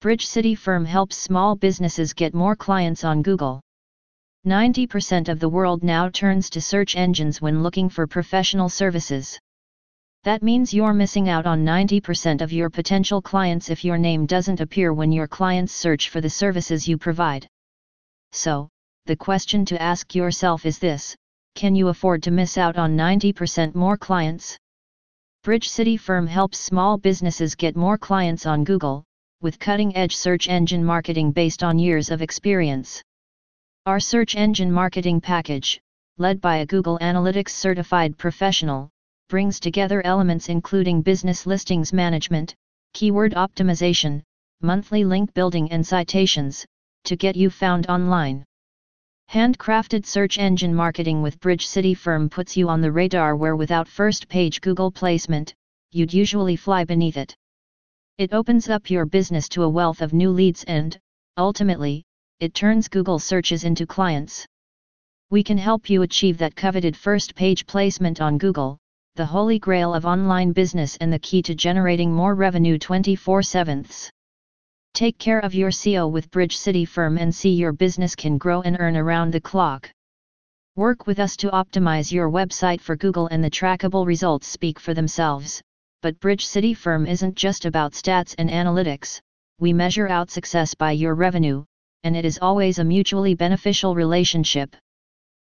Bridge City Firm helps small businesses get more clients on Google. 90% of the world now turns to search engines when looking for professional services. That means you're missing out on 90% of your potential clients if your name doesn't appear when your clients search for the services you provide. So, the question to ask yourself is this can you afford to miss out on 90% more clients? Bridge City Firm helps small businesses get more clients on Google, with cutting edge search engine marketing based on years of experience. Our search engine marketing package, led by a Google Analytics certified professional, brings together elements including business listings management, keyword optimization, monthly link building, and citations to get you found online. Handcrafted search engine marketing with Bridge City Firm puts you on the radar where without first page Google placement, you'd usually fly beneath it. It opens up your business to a wealth of new leads and, ultimately, it turns Google searches into clients. We can help you achieve that coveted first page placement on Google, the holy grail of online business and the key to generating more revenue 24 7 Take care of your SEO with Bridge City Firm and see your business can grow and earn around the clock. Work with us to optimize your website for Google and the trackable results speak for themselves but Bridge City Firm isn't just about stats and analytics, we measure out success by your revenue, and it is always a mutually beneficial relationship.